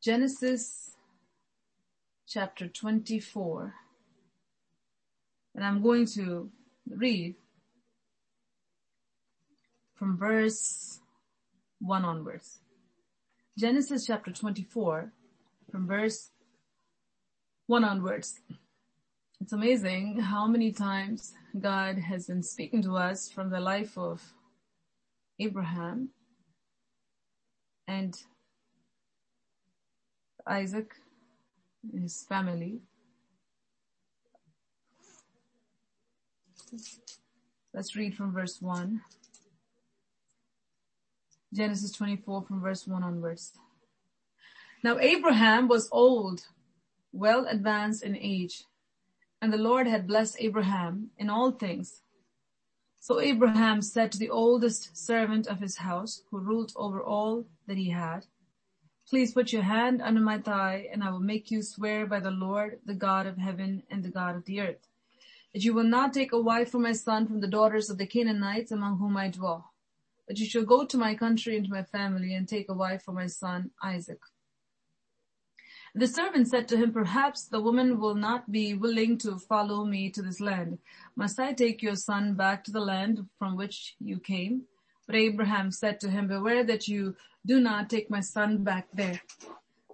Genesis chapter 24. And I'm going to read from verse 1 onwards. Genesis chapter 24 from verse 1 onwards. It's amazing how many times God has been speaking to us from the life of Abraham and Isaac his family. Let's read from verse 1. Genesis 24 from verse 1 onwards. Now Abraham was old, well advanced in age, and the Lord had blessed Abraham in all things. So Abraham said to the oldest servant of his house, who ruled over all that he had, Please put your hand under my thigh, and I will make you swear by the Lord, the God of heaven and the God of the earth, that you will not take a wife for my son from the daughters of the Canaanites among whom I dwell, but you shall go to my country and to my family and take a wife for my son Isaac. The servant said to him, perhaps the woman will not be willing to follow me to this land. Must I take your son back to the land from which you came? But Abraham said to him, beware that you do not take my son back there.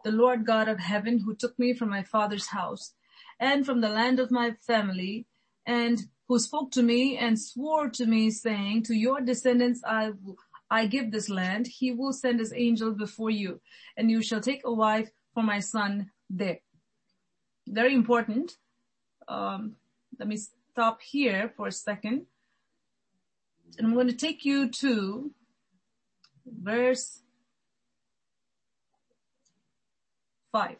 The Lord God of heaven who took me from my father's house and from the land of my family and who spoke to me and swore to me saying, to your descendants I I give this land. He will send his angel before you and you shall take a wife for my son there. Very important. Um, let me stop here for a second. And I'm going to take you to verse 5.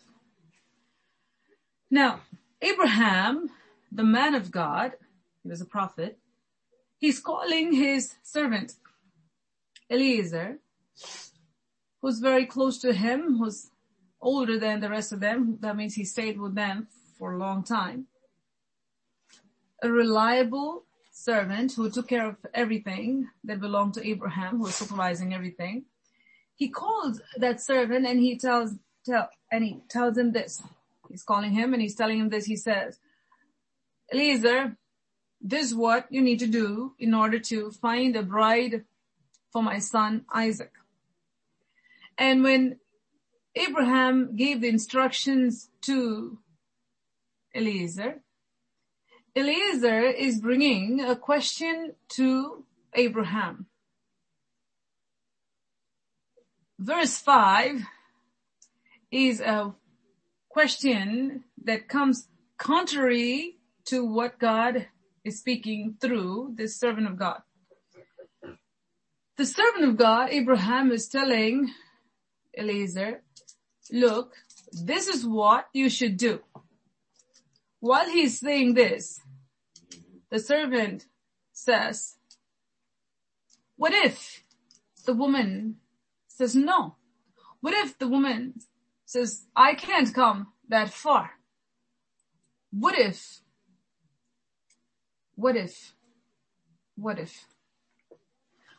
Now, Abraham, the man of God, he was a prophet, he's calling his servant, Eliezer, who's very close to him, who's older than the rest of them. That means he stayed with them for a long time. A reliable servant who took care of everything that belonged to Abraham, who was supervising everything. He calls that servant and he tells tell, and he tells him this. He's calling him and he's telling him this. He says, Eliezer, this is what you need to do in order to find a bride for my son Isaac. And when Abraham gave the instructions to Eliezer, Eliezer is bringing a question to Abraham. Verse 5 is a question that comes contrary to what God is speaking through this servant of God. The servant of God, Abraham, is telling Eliezer, look, this is what you should do. While he's saying this, the servant says, what if the woman says no? What if the woman says, I can't come that far. What if? What if? What if?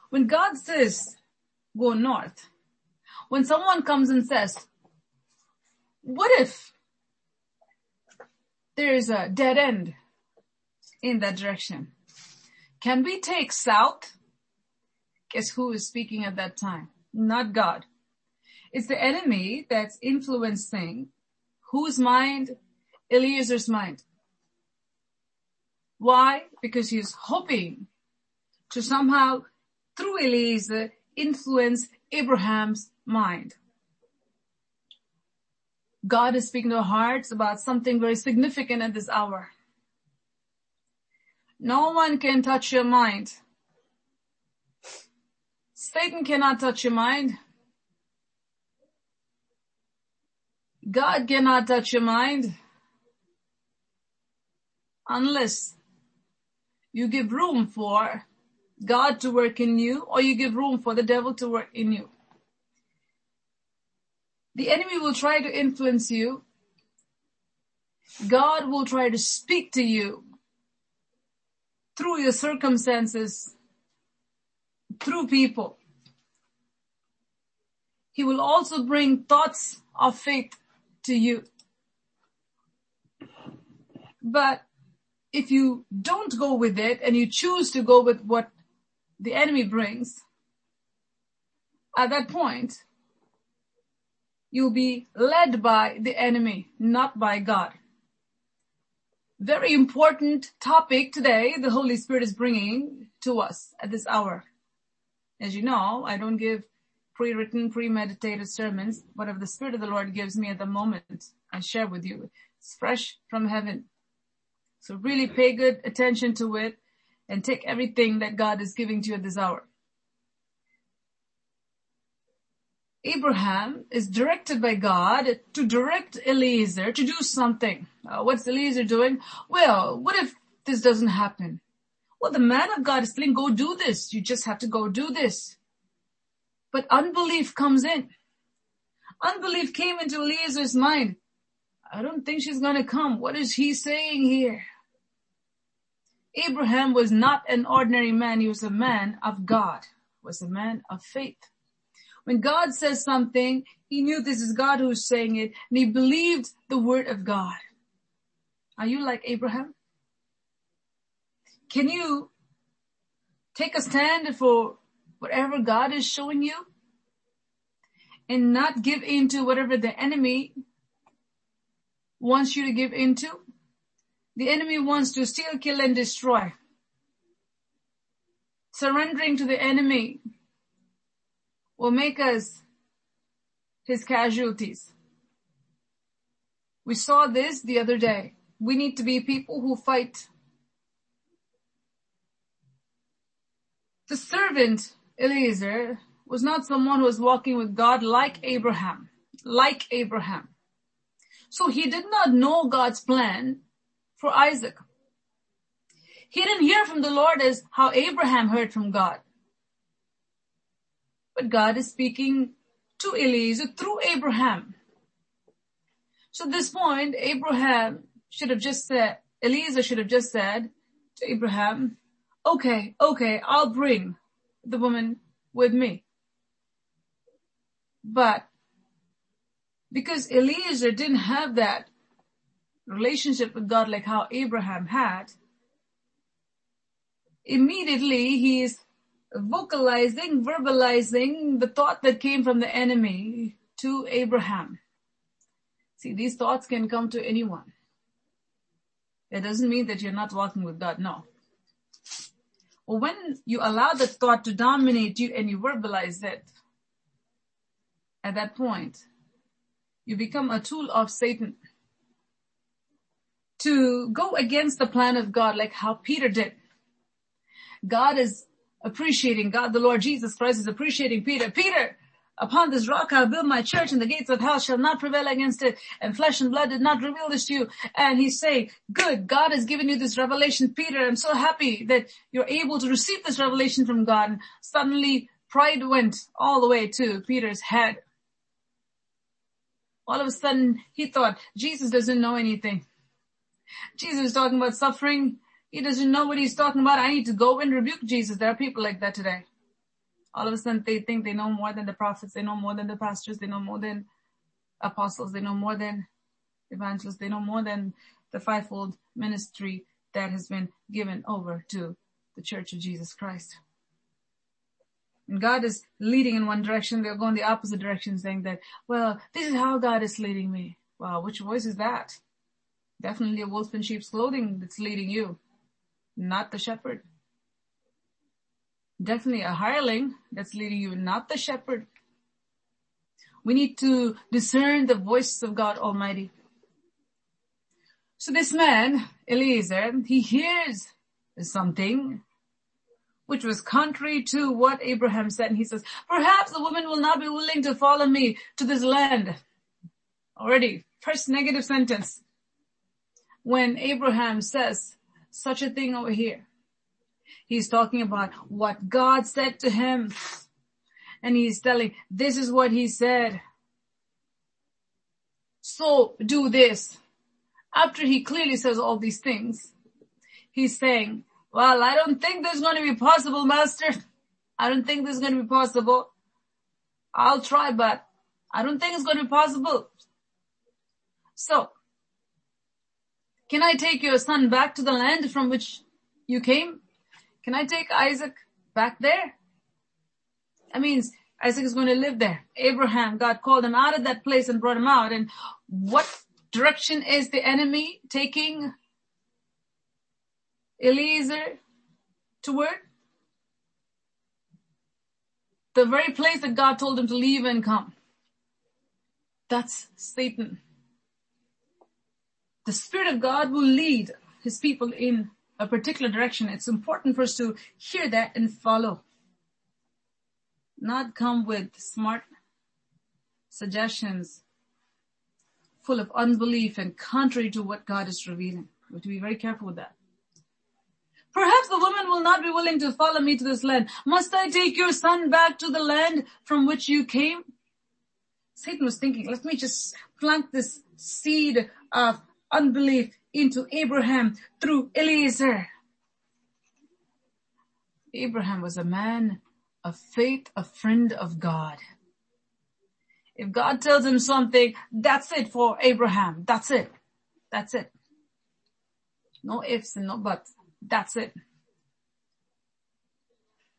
When God says, go north, when someone comes and says, what if there is a dead end in that direction? Can we take south? Guess who is speaking at that time? Not God. It's the enemy that's influencing whose mind? Eliezer's mind. Why? Because he's hoping to somehow, through Eliezer, influence Abraham's mind. God is speaking to our hearts about something very significant at this hour. No one can touch your mind. Satan cannot touch your mind. God cannot touch your mind unless you give room for God to work in you or you give room for the devil to work in you. The enemy will try to influence you. God will try to speak to you through your circumstances, through people. He will also bring thoughts of faith to you. But if you don't go with it and you choose to go with what the enemy brings, at that point, you'll be led by the enemy, not by God. Very important topic today the Holy Spirit is bringing to us at this hour. As you know, I don't give pre-written, premeditated sermons. Whatever the Spirit of the Lord gives me at the moment, I share with you. It's fresh from heaven. So really pay good attention to it and take everything that God is giving to you at this hour. Abraham is directed by God to direct Eliezer to do something. Uh, what's Eliezer doing? Well, what if this doesn't happen? Well, the man of God is telling, go do this. You just have to go do this. But unbelief comes in. Unbelief came into Eliezer's mind. I don't think she's going to come. What is he saying here? Abraham was not an ordinary man. He was a man of God, was a man of faith. When God says something, he knew this is God who's saying it and he believed the word of God. Are you like Abraham? Can you take a stand for whatever God is showing you and not give in to whatever the enemy wants you to give into? The enemy wants to steal, kill and destroy. Surrendering to the enemy will make us his casualties. We saw this the other day. We need to be people who fight. The servant Eliezer was not someone who was walking with God like Abraham, like Abraham. So he did not know God's plan for Isaac. He didn't hear from the Lord as how Abraham heard from God. But God is speaking to Eliezer through Abraham. So at this point, Abraham should have just said, Eliezer should have just said to Abraham, okay, okay, I'll bring the woman with me. But because Eliezer didn't have that relationship with God like how Abraham had, immediately he's vocalizing, verbalizing the thought that came from the enemy to Abraham. See, these thoughts can come to anyone. It doesn't mean that you're not walking with God, no. Well, when you allow that thought to dominate you and you verbalize it, at that point, you become a tool of Satan to go against the plan of God like how Peter did. God is appreciating God, the Lord Jesus Christ is appreciating Peter. Peter, upon this rock I'll build my church and the gates of hell shall not prevail against it and flesh and blood did not reveal this to you. And he's saying, good, God has given you this revelation. Peter, I'm so happy that you're able to receive this revelation from God. And suddenly pride went all the way to Peter's head. All of a sudden he thought, Jesus doesn't know anything. Jesus is talking about suffering he doesn't know what he's talking about. I need to go and rebuke Jesus. There are people like that today. All of a sudden they think they know more than the prophets. They know more than the pastors. They know more than apostles. They know more than evangelists. They know more than the fivefold ministry that has been given over to the church of Jesus Christ. And God is leading in one direction, they'll go in the opposite direction saying that, well, this is how God is leading me. Wow, which voice is that? Definitely a wolf in sheep's clothing that's leading you not the shepherd. Definitely a hireling that's leading you, not the shepherd. We need to discern the voice of God Almighty. So this man, Eliezer, he hears something which was contrary to what Abraham said. And he says, perhaps the woman will not be willing to follow me to this land. Already, first negative sentence. When Abraham says, such a thing over here. He's talking about what God said to him. And he's telling, this is what he said. So do this. After he clearly says all these things, he's saying, well, I don't think this is going to be possible, master. I don't think this is going to be possible. I'll try, but I don't think it's going to be possible. So, can I take your son back to the land from which you came? Can I take Isaac back there? That means Isaac is going to live there. Abraham, God called him out of that place and brought him out. And what direction is the enemy taking Eliezer toward? The very place that God told him to leave and come. That's Satan. The Spirit of God will lead His people in a particular direction. It's important for us to hear that and follow. Not come with smart suggestions full of unbelief and contrary to what God is revealing. We have to be very careful with that. Perhaps the woman will not be willing to follow me to this land. Must I take your son back to the land from which you came? Satan was thinking, let me just plant this seed of unbelief into Abraham through Eliezer. Abraham was a man of faith, a friend of God. If God tells him something, that's it for Abraham. That's it. That's it. No ifs and no buts. That's it.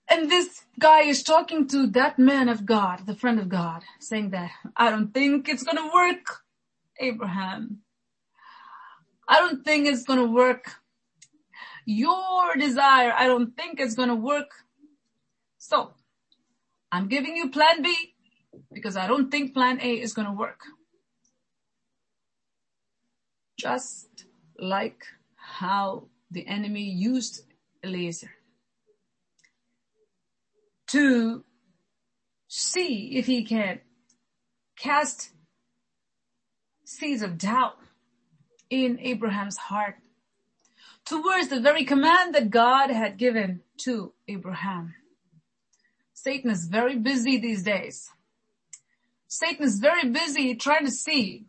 And this guy is talking to that man of God, the friend of God, saying that, I don't think it's gonna work, Abraham. I don't think it's gonna work. Your desire, I don't think it's gonna work. So, I'm giving you plan B because I don't think plan A is gonna work. Just like how the enemy used Eliezer to see if he can cast seeds of doubt in Abraham's heart towards the very command that God had given to Abraham. Satan is very busy these days. Satan is very busy trying to see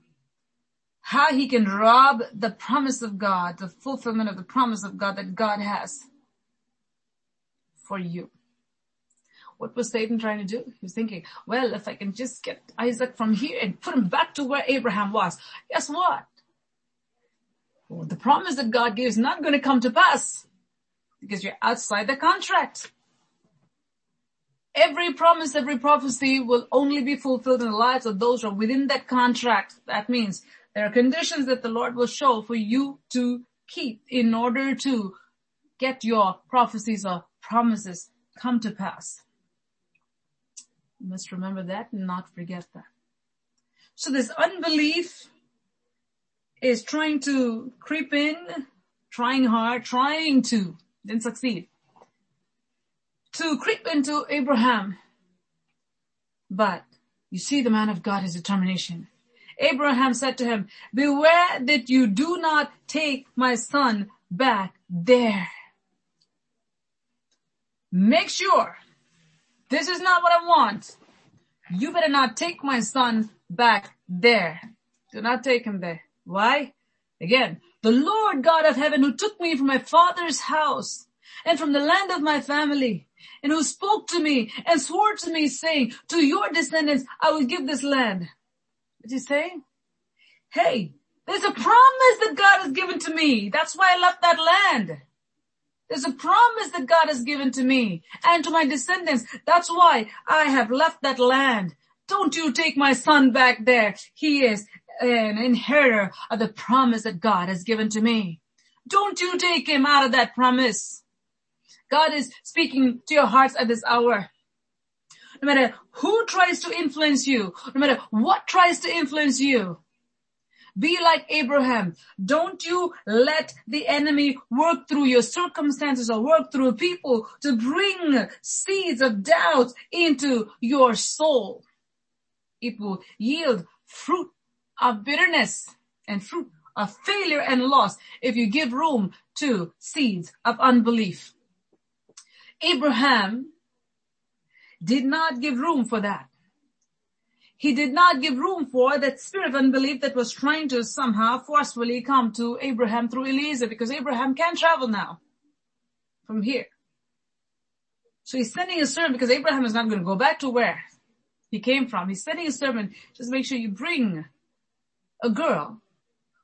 how he can rob the promise of God, the fulfillment of the promise of God that God has for you. What was Satan trying to do? He was thinking, well, if I can just get Isaac from here and put him back to where Abraham was, guess what? The promise that God gave is not going to come to pass because you're outside the contract. Every promise, every prophecy will only be fulfilled in the lives of those who are within that contract. That means there are conditions that the Lord will show for you to keep in order to get your prophecies or promises come to pass. You must remember that and not forget that. So this unbelief is trying to creep in, trying hard, trying to, didn't succeed, to creep into Abraham. But you see the man of God, his determination. Abraham said to him, beware that you do not take my son back there. Make sure this is not what I want. You better not take my son back there. Do not take him there. Why? Again, the Lord God of heaven who took me from my father's house and from the land of my family and who spoke to me and swore to me saying, to your descendants, I will give this land. What's he saying? Hey, there's a promise that God has given to me. That's why I left that land. There's a promise that God has given to me and to my descendants. That's why I have left that land. Don't you take my son back there. He is an inheritor of the promise that God has given to me. Don't you take him out of that promise. God is speaking to your hearts at this hour. No matter who tries to influence you, no matter what tries to influence you, be like Abraham. Don't you let the enemy work through your circumstances or work through people to bring seeds of doubt into your soul. It will yield fruit of bitterness and fruit of failure and loss if you give room to seeds of unbelief. Abraham did not give room for that. He did not give room for that spirit of unbelief that was trying to somehow forcefully come to Abraham through Eliezer because Abraham can't travel now from here. So he's sending a servant because Abraham is not going to go back to where? he came from. He's sending a servant, just make sure you bring a girl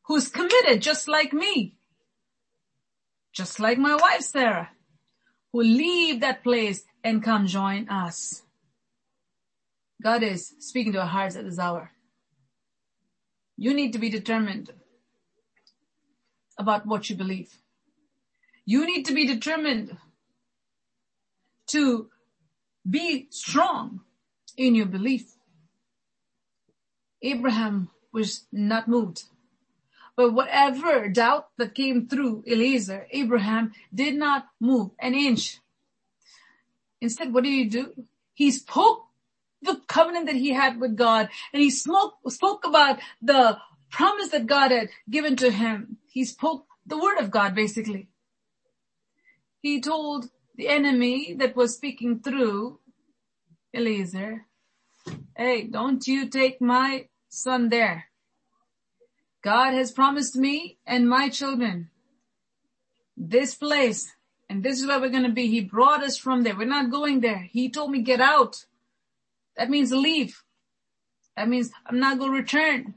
who's committed just like me. Just like my wife Sarah, who leave that place and come join us. God is speaking to our hearts at this hour. You need to be determined about what you believe. You need to be determined to be strong in your belief. Abraham was not moved. But whatever doubt that came through Eliezer, Abraham did not move an inch. Instead, what did he do? He spoke the covenant that he had with God and he spoke, spoke about the promise that God had given to him. He spoke the word of God basically. He told the enemy that was speaking through Eliezer, hey, don't you take my son there. God has promised me and my children this place and this is where we're going to be. He brought us from there. We're not going there. He told me get out. That means leave. That means I'm not going to return.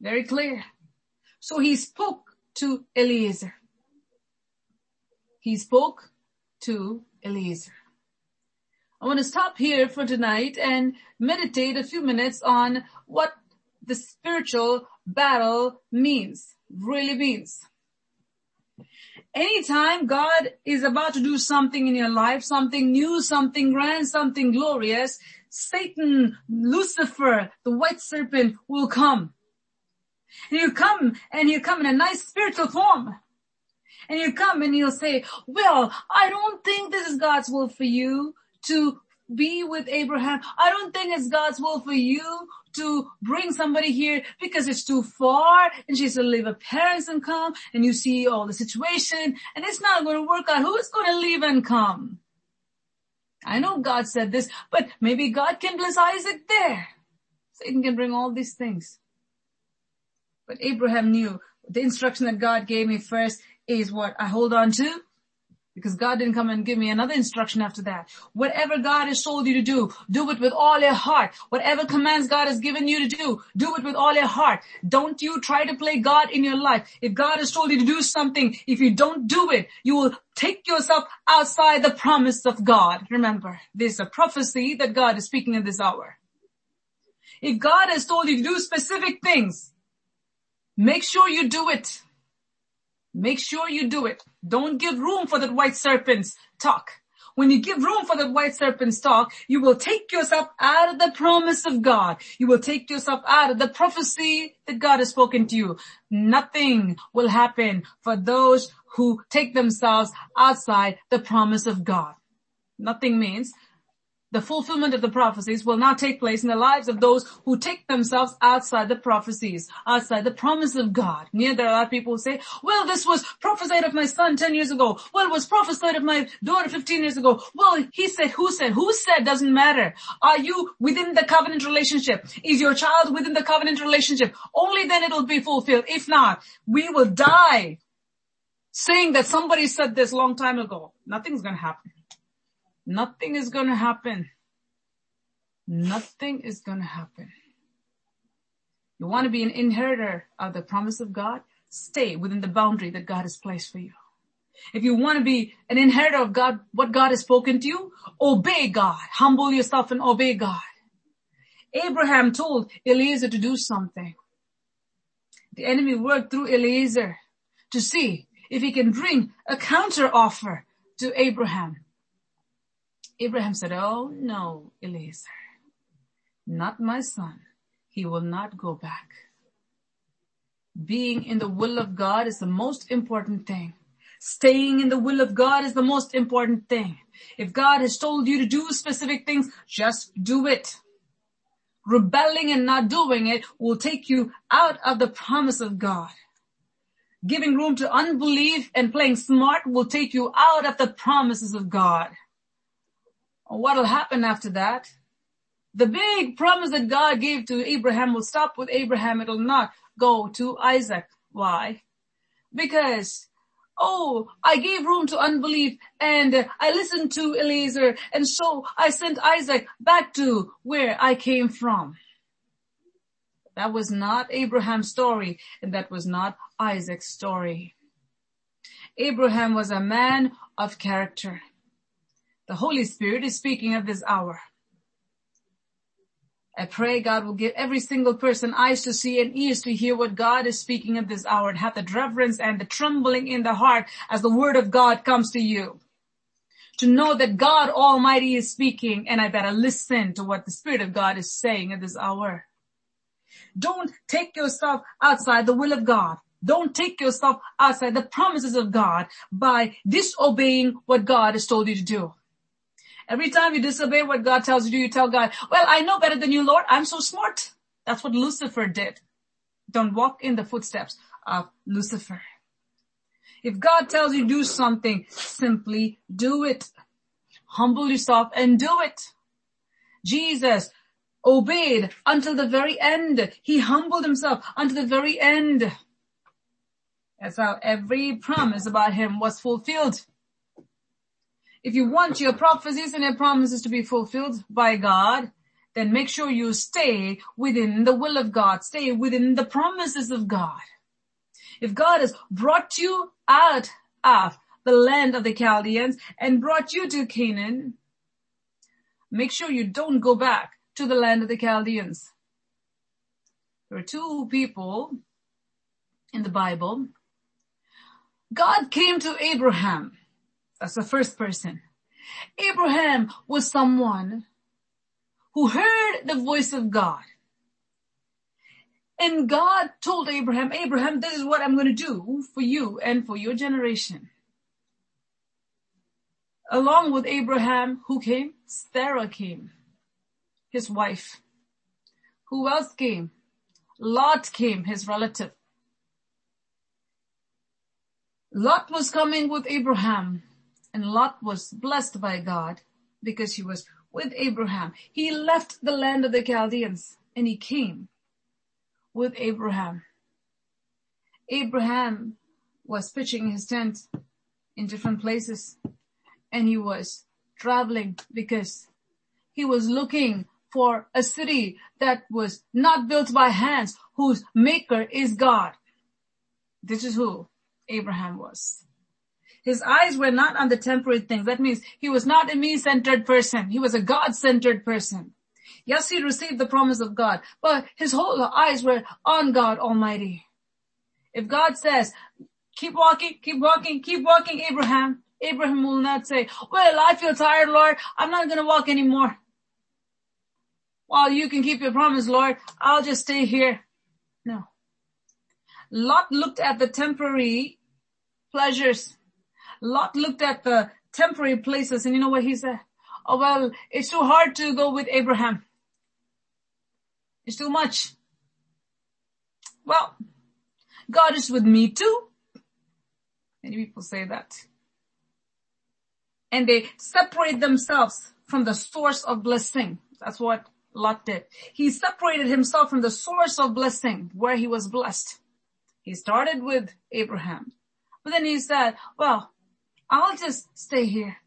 Very clear. So he spoke to Eliezer. He spoke to Eliezer. I want to stop here for tonight and meditate a few minutes on what the spiritual battle means, really means. Anytime God is about to do something in your life, something new, something grand, something glorious, Satan, Lucifer, the white serpent will come. And he'll come and he'll come in a nice spiritual form. And he'll come and he'll say, well, I don't think this is God's will for you to be with Abraham. I don't think it's God's will for you to bring somebody here because it's too far and she has to leave her parents and come and you see all the situation and it's not going to work out. Who's going to leave and come? I know God said this, but maybe God can bless Isaac there. Satan can bring all these things. But Abraham knew the instruction that God gave me first is what I hold on to because God didn't come and give me another instruction after that. Whatever God has told you to do, do it with all your heart. Whatever commands God has given you to do, do it with all your heart. Don't you try to play God in your life. If God has told you to do something, if you don't do it, you will take yourself outside the promise of God. Remember, there's a prophecy that God is speaking in this hour. If God has told you to do specific things, make sure you do it. Make sure you do it. Don't give room for that white serpent's talk. When you give room for the white serpent's talk, you will take yourself out of the promise of God. You will take yourself out of the prophecy that God has spoken to you. Nothing will happen for those who take themselves outside the promise of God. Nothing means the fulfillment of the prophecies will not take place in the lives of those who take themselves outside the prophecies, outside the promise of God. Near there are a lot of people who say, well, this was prophesied of my son 10 years ago. Well, it was prophesied of my daughter 15 years ago. Well, he said, who said, who said doesn't matter. Are you within the covenant relationship? Is your child within the covenant relationship? Only then it will be fulfilled. If not, we will die saying that somebody said this long time ago. Nothing's going to happen. Nothing is going to happen. Nothing is going to happen. You want to be an inheritor of the promise of God? Stay within the boundary that God has placed for you. If you want to be an inheritor of God, what God has spoken to you, obey God. Humble yourself and obey God. Abraham told Eliezer to do something. The enemy worked through Eliezer to see if he can bring a counter offer to Abraham. Abraham said, oh no, Eliezer, not my son. He will not go back. Being in the will of God is the most important thing. Staying in the will of God is the most important thing. If God has told you to do specific things, just do it. Rebelling and not doing it will take you out of the promise of God. Giving room to unbelief and playing smart will take you out of the promises of God what'll happen after that? The big promise that God gave to Abraham will stop with Abraham. It'll not go to Isaac. Why? Because Oh, I gave room to unbelief and I listened to Eliezer and so I sent Isaac back to where I came from. That was not Abraham's story and that was not Isaac's story. Abraham was a man of character. The Holy Spirit is speaking at this hour. I pray God will give every single person eyes to see and ears to hear what God is speaking at this hour and have the reverence and the trembling in the heart as the word of God comes to you. To know that God Almighty is speaking and I better listen to what the Spirit of God is saying at this hour. Don't take yourself outside the will of God. Don't take yourself outside the promises of God by disobeying what God has told you to do. Every time you disobey what God tells you you tell God, well, I know better than you, Lord. I'm so smart. That's what Lucifer did. Don't walk in the footsteps of Lucifer. If God tells you to do something, simply do it. Humble yourself and do it. Jesus obeyed until the very end. He humbled himself until the very end. That's how every promise about him was fulfilled. If you want your prophecies and your promises to be fulfilled by God, then make sure you stay within the will of God, stay within the promises of God. If God has brought you out of the land of the Chaldeans and brought you to Canaan, make sure you don't go back to the land of the Chaldeans. There are two people in the Bible. God came to Abraham that's the first person. Abraham was someone who heard the voice of God. And God told Abraham, Abraham, this is what I'm going to do for you and for your generation. Along with Abraham, who came? Sarah came, his wife. Who else came? Lot came, his relative. Lot was coming with Abraham and Lot was blessed by God because he was with Abraham. He left the land of the Chaldeans and he came with Abraham. Abraham was pitching his tent in different places and he was traveling because he was looking for a city that was not built by hands, whose maker is God. This is who Abraham was. His eyes were not on the temporary things. That means he was not a me-centered person. He was a God-centered person. Yes, he received the promise of God, but his whole eyes were on God Almighty. If God says, keep walking, keep walking, keep walking, Abraham, Abraham will not say, well, I feel tired, Lord. I'm not going to walk anymore. While you can keep your promise, Lord, I'll just stay here. No. Lot looked at the temporary pleasures Lot looked at the temporary places and you know what he said? Oh well, it's too hard to go with Abraham. It's too much. Well, God is with me too. Many people say that. And they separate themselves from the source of blessing. That's what Lot did. He separated himself from the source of blessing where he was blessed. He started with Abraham. But then he said, well, I'll just stay here.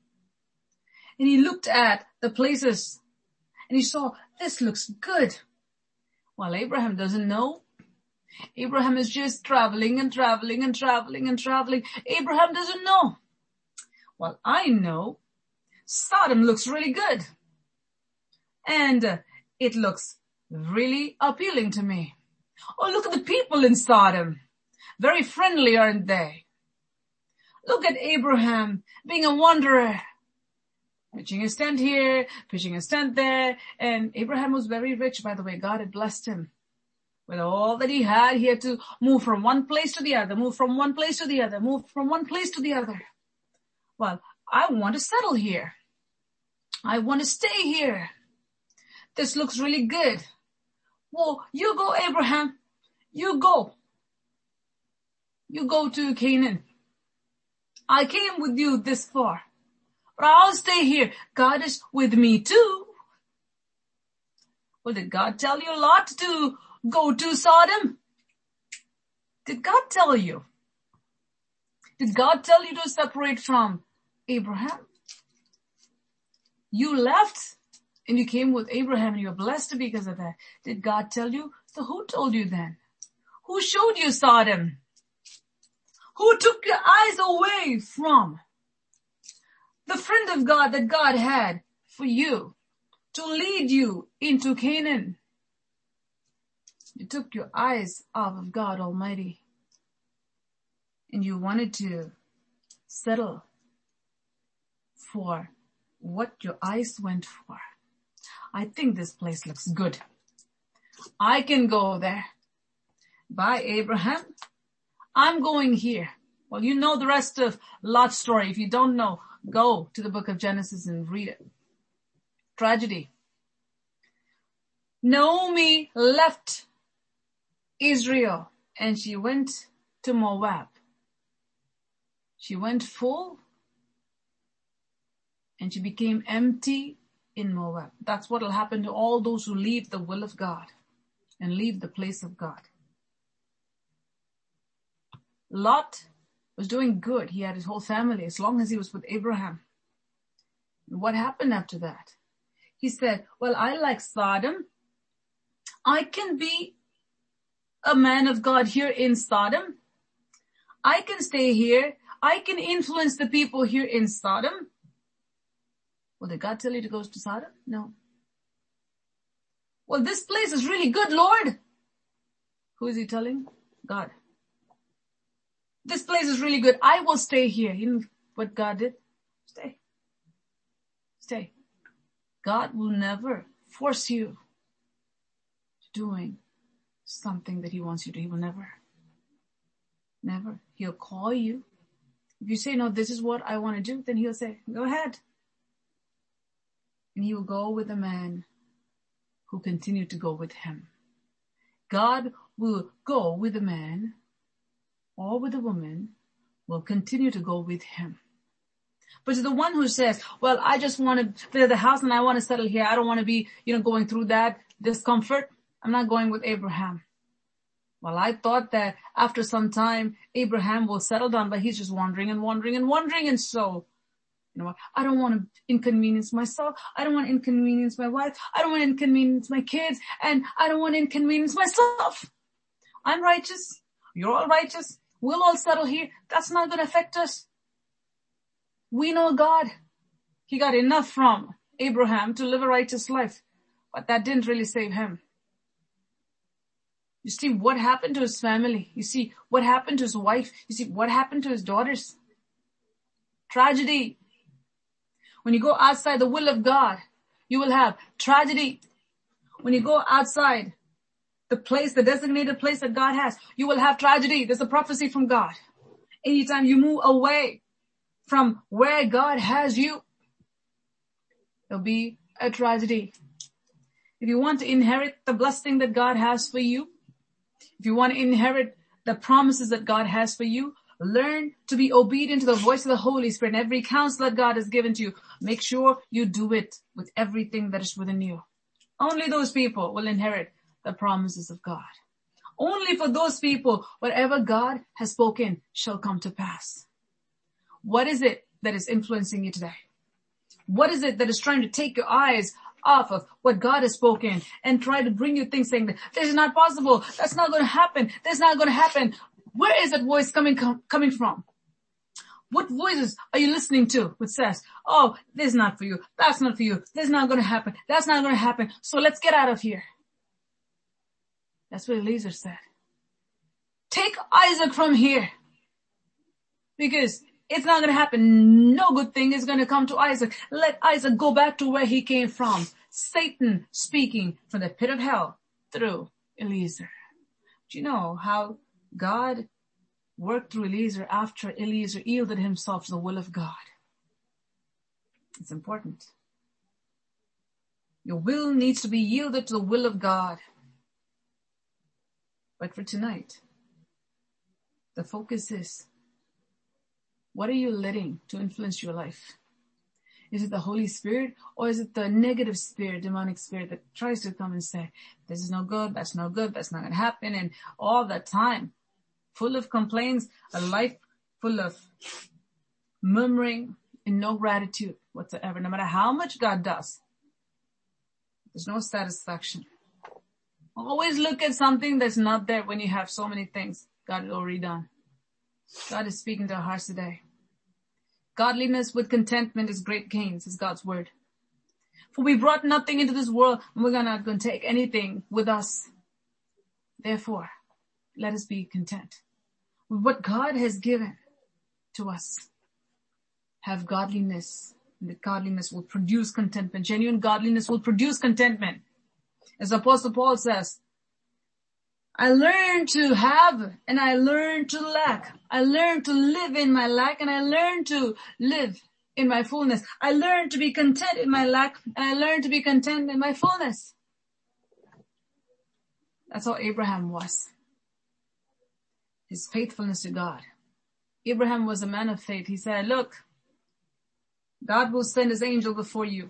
And he looked at the places and he saw, this looks good. While Abraham doesn't know. Abraham is just traveling and traveling and traveling and traveling. Abraham doesn't know. Well, I know Sodom looks really good. And uh, it looks really appealing to me. Oh, look at the people in Sodom. Very friendly, aren't they? Look at Abraham being a wanderer, pitching his tent here, pitching his tent there. And Abraham was very rich, by the way. God had blessed him. With all that he had, he had to move from one place to the other, move from one place to the other, move from one place to the other. Well, I want to settle here. I want to stay here. This looks really good. Well, you go, Abraham. You go. You go to Canaan. I came with you this far, but I'll stay here. God is with me too. Well, did God tell you lot to go to Sodom? Did God tell you? Did God tell you to separate from Abraham? You left and you came with Abraham and you were blessed because of that. Did God tell you? So who told you then? Who showed you Sodom? Who took your eyes away from the friend of God that God had for you to lead you into Canaan? You took your eyes off of God Almighty and you wanted to settle for what your eyes went for. I think this place looks good. I can go there. By Abraham, I'm going here. Well, you know the rest of Lot's story. If you don't know, go to the book of Genesis and read it. Tragedy. Naomi left Israel and she went to Moab. She went full and she became empty in Moab. That's what will happen to all those who leave the will of God and leave the place of God. Lot was doing good. He had his whole family as long as he was with Abraham. What happened after that? He said, well, I like Sodom. I can be a man of God here in Sodom. I can stay here. I can influence the people here in Sodom. Well, did God tell you to go to Sodom? No. Well, this place is really good, Lord. Who is he telling? God. This place is really good. I will stay here. You know what God did? Stay. Stay. God will never force you to doing something that he wants you to. He will never. Never. He'll call you. If you say, no, this is what I want to do, then he'll say, go ahead. And he will go with a man who continued to go with him. God will go with a man or with a woman will continue to go with him. But the one who says, well, I just want to build a house and I want to settle here. I don't want to be, you know, going through that discomfort. I'm not going with Abraham. Well, I thought that after some time, Abraham will settle down, but he's just wandering and wandering and wandering. And so you know, I don't want to inconvenience myself. I don't want to inconvenience my wife. I don't want to inconvenience my kids and I don't want to inconvenience myself. I'm righteous. You're all righteous. We'll all settle here. That's not going to affect us. We know God. He got enough from Abraham to live a righteous life, but that didn't really save him. You see what happened to his family. You see what happened to his wife. You see what happened to his daughters. Tragedy. When you go outside the will of God, you will have tragedy. When you go outside the place, the designated place that God has, you will have tragedy. There's a prophecy from God. Anytime you move away from where God has you, there'll be a tragedy. If you want to inherit the blessing that God has for you, if you want to inherit the promises that God has for you, Learn to be obedient to the voice of the Holy Spirit and every counsel that God has given to you. Make sure you do it with everything that is within you. Only those people will inherit the promises of God. Only for those people, whatever God has spoken shall come to pass. What is it that is influencing you today? What is it that is trying to take your eyes off of what God has spoken and try to bring you things saying that this is not possible. That's not going to happen. That's not going to happen. Where is that voice coming, com- coming from? What voices are you listening to which says, oh, this is not for you. That's not for you. This is not going to happen. That's not going to happen. So let's get out of here. That's what Eliezer said. Take Isaac from here. Because it's not going to happen. No good thing is going to come to Isaac. Let Isaac go back to where he came from. Satan speaking from the pit of hell through Eliezer. Do you know how God worked through Eliezer after Eliezer yielded himself to the will of God. It's important. Your will needs to be yielded to the will of God. But for tonight, the focus is, what are you letting to influence your life? Is it the Holy Spirit or is it the negative spirit, demonic spirit that tries to come and say, this is no good, that's no good, that's not going to happen. And all the time full of complaints, a life full of murmuring and no gratitude whatsoever. No matter how much God does, there's no satisfaction. Always look at something that's not there when you have so many things God has already done. God is speaking to our hearts today. Godliness with contentment is great gains, is God's word. For we brought nothing into this world and we're not going to take anything with us. Therefore, let us be content with what God has given to us. Have godliness. And the godliness will produce contentment. Genuine godliness will produce contentment. As Apostle Paul says, I learned to have and I learned to lack. I learned to live in my lack and I learned to live in my fullness. I learned to be content in my lack and I learned to be content in my fullness. That's how Abraham was. His faithfulness to God. Abraham was a man of faith. He said, look, God will send his angel before you.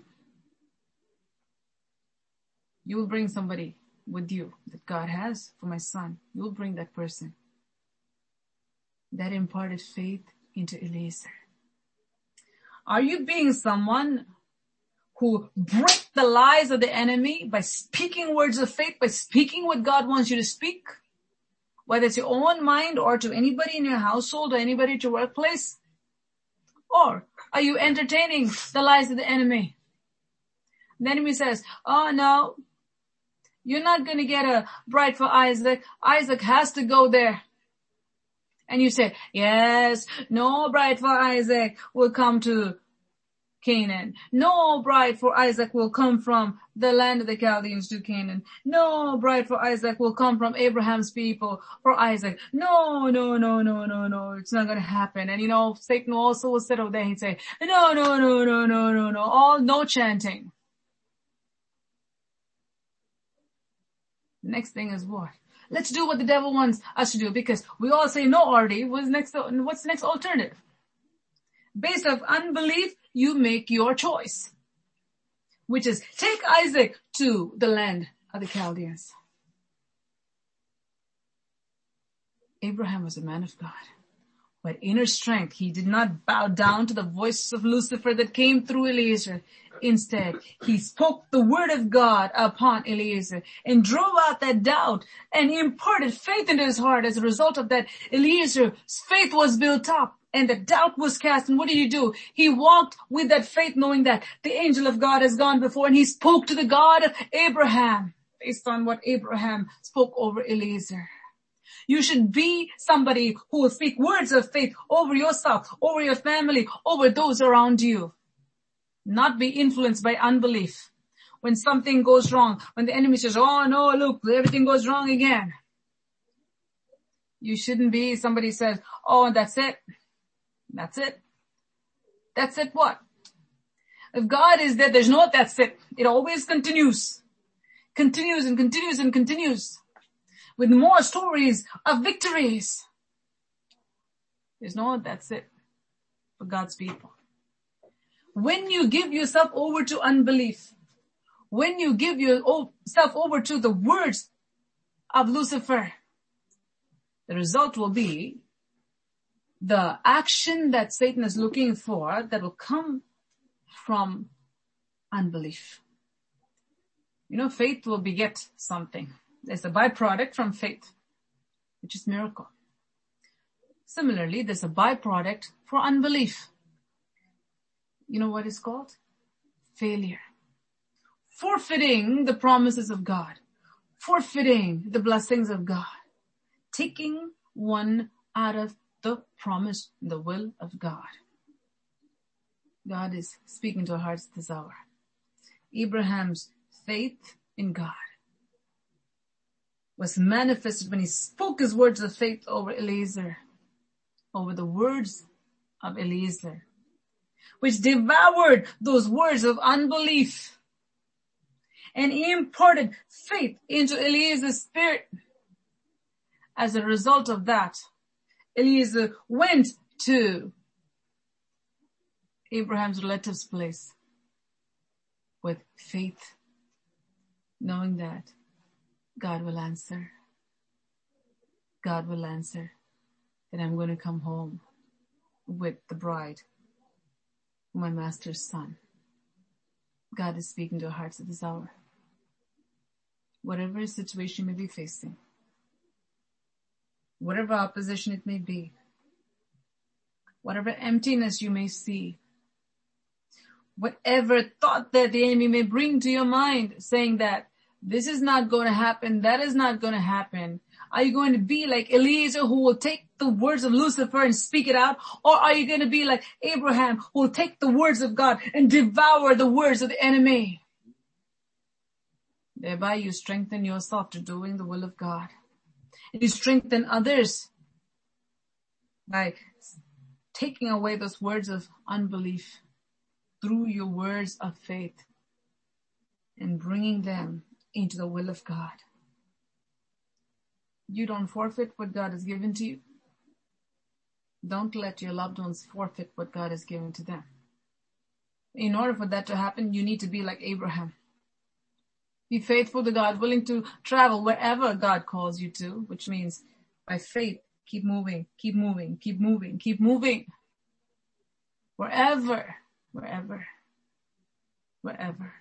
You will bring somebody with you that God has for my son. You will bring that person. That imparted faith into Eliezer. Are you being someone who break the lies of the enemy by speaking words of faith, by speaking what God wants you to speak? Whether it's your own mind or to anybody in your household or anybody at your workplace? Or are you entertaining the lies of the enemy? The enemy says, oh no, you're not going to get a bride for Isaac. Isaac has to go there. And you say, yes, no bride for Isaac will come to Canaan. No bride for Isaac will come from the land of the Chaldeans to Canaan. No bride for Isaac will come from Abraham's people for Isaac. No, no, no, no, no, no. It's not going to happen. And you know, Satan also will sit over there and say, no, no, no, no, no, no, no. All no chanting. Next thing is what? Let's do what the devil wants us to do because we all say no already. What's next? What's the next alternative? Based of unbelief, you make your choice, which is take Isaac to the land of the Chaldeans. Abraham was a man of God. But inner strength, he did not bow down to the voice of Lucifer that came through Eliezer. Instead, he spoke the word of God upon Eliezer and drove out that doubt and imparted faith into his heart. As a result of that, Eliezer's faith was built up and the doubt was cast. And what did he do? He walked with that faith knowing that the angel of God has gone before and he spoke to the God of Abraham based on what Abraham spoke over Eliezer. You should be somebody who will speak words of faith over yourself, over your family, over those around you not be influenced by unbelief. When something goes wrong, when the enemy says, oh no, look, everything goes wrong again. You shouldn't be, somebody says, oh, that's it. That's it. That's it what? If God is there, there's no that's it. It always continues. Continues and continues and continues. With more stories of victories. There's no that's it for God's people when you give yourself over to unbelief, when you give yourself over to the words of Lucifer, the result will be the action that Satan is looking for that will come from unbelief. You know, faith will beget something. There's a byproduct from faith, which is miracle. Similarly, there's a byproduct for unbelief you know what is called? Failure. Forfeiting the promises of God. Forfeiting the blessings of God. Taking one out of the promise, the will of God. God is speaking to our hearts this hour. Abraham's faith in God was manifested when he spoke his words of faith over Eliezer, over the words of Eliezer which devoured those words of unbelief and imparted faith into Eliezer's spirit. As a result of that, Eliezer went to Abraham's relative's place with faith, knowing that God will answer. God will answer that I'm going to come home with the bride, my master's son. God is speaking to our hearts at this hour. Whatever situation you may be facing, whatever opposition it may be, whatever emptiness you may see, whatever thought that the enemy may bring to your mind saying that this is not going to happen, that is not going to happen. Are you going to be like Eliezer who will take the words of Lucifer and speak it out? Or are you going to be like Abraham who will take the words of God and devour the words of the enemy? Thereby you strengthen yourself to doing the will of God. And you strengthen others by taking away those words of unbelief through your words of faith and bringing them into the will of God. You don't forfeit what God has given to you. Don't let your loved ones forfeit what God has given to them. In order for that to happen, you need to be like Abraham. Be faithful to God, willing to travel wherever God calls you to, which means by faith, keep moving, keep moving, keep moving, keep moving. Wherever, wherever, wherever.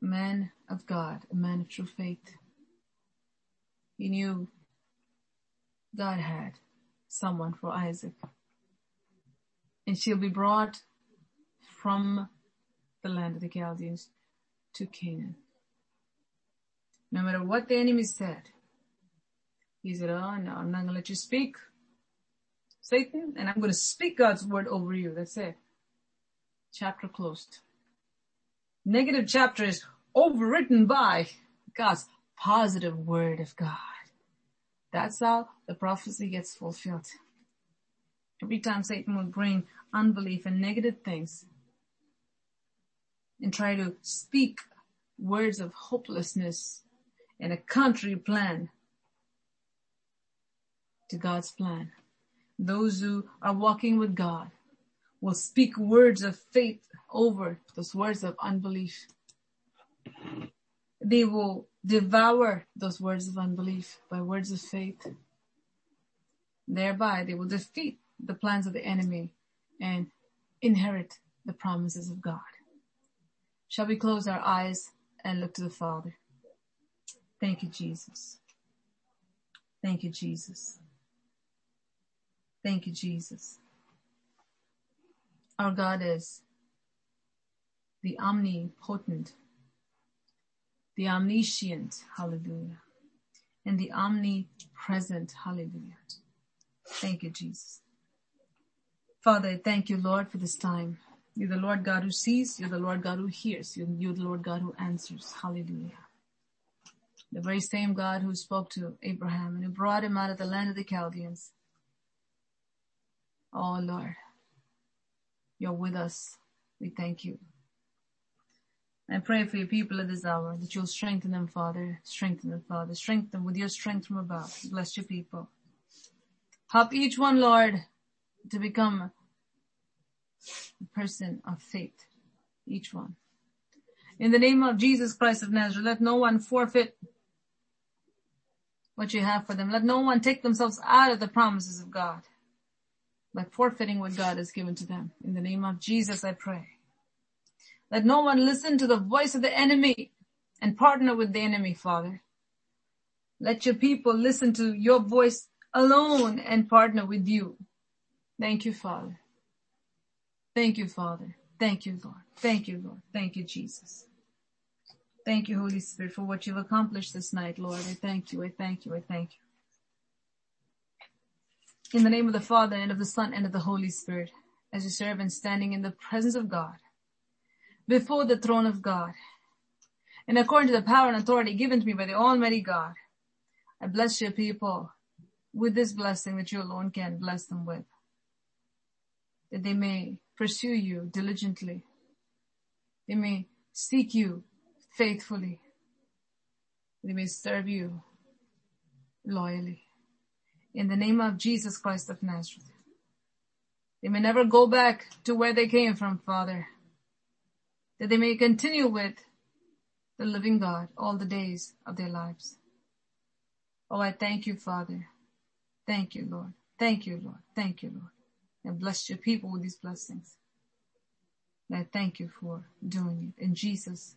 Man of God, a man of true faith. He knew God had someone for Isaac. And she'll be brought from the land of the Chaldeans to Canaan. No matter what the enemy said, he said, oh no, I'm not going to let you speak, Satan, and I'm going to speak God's word over you. That's it. Chapter closed. Negative chapter is overwritten by God's positive word of God. That's how the prophecy gets fulfilled. Every time Satan will bring unbelief and negative things and try to speak words of hopelessness and a contrary plan to God's plan. Those who are walking with God will speak words of faith over those words of unbelief. They will devour those words of unbelief by words of faith. Thereby they will defeat the plans of the enemy and inherit the promises of God. Shall we close our eyes and look to the Father? Thank you, Jesus. Thank you, Jesus. Thank you, Jesus. Our God is the omnipotent, the omniscient, hallelujah, and the omnipresent, hallelujah. Thank you, Jesus. Father, thank you, Lord, for this time. You're the Lord God who sees. You're the Lord God who hears. You're, you're the Lord God who answers. Hallelujah. The very same God who spoke to Abraham and who brought him out of the land of the Chaldeans. Oh Lord, you're with us. We thank you. I pray for your people at this hour that you'll strengthen them, Father. Strengthen them, Father. Strengthen them with your strength from above. Bless your people. Help each one, Lord, to become a person of faith. Each one. In the name of Jesus Christ of Nazareth, let no one forfeit what you have for them. Let no one take themselves out of the promises of God by forfeiting what God has given to them. In the name of Jesus, I pray. Let no one listen to the voice of the enemy and partner with the enemy, Father. Let your people listen to your voice alone and partner with you. Thank you, Father. Thank you, Father. Thank you, Lord. Thank you, Lord. Thank you, Jesus. Thank you, Holy Spirit, for what you've accomplished this night, Lord. I thank you. I thank you. I thank you. In the name of the Father and of the Son and of the Holy Spirit, as your servant standing in the presence of God, before the throne of God, and according to the power and authority given to me by the Almighty God, I bless your people with this blessing that you alone can bless them with, that they may pursue you diligently, they may seek you faithfully, they may serve you loyally in the name of Jesus Christ of Nazareth. They may never go back to where they came from, Father. That they may continue with the living God all the days of their lives. Oh, I thank you, Father. Thank you, Lord. Thank you, Lord. Thank you, Lord. And bless your people with these blessings. And I thank you for doing it. In Jesus'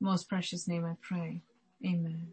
most precious name I pray. Amen.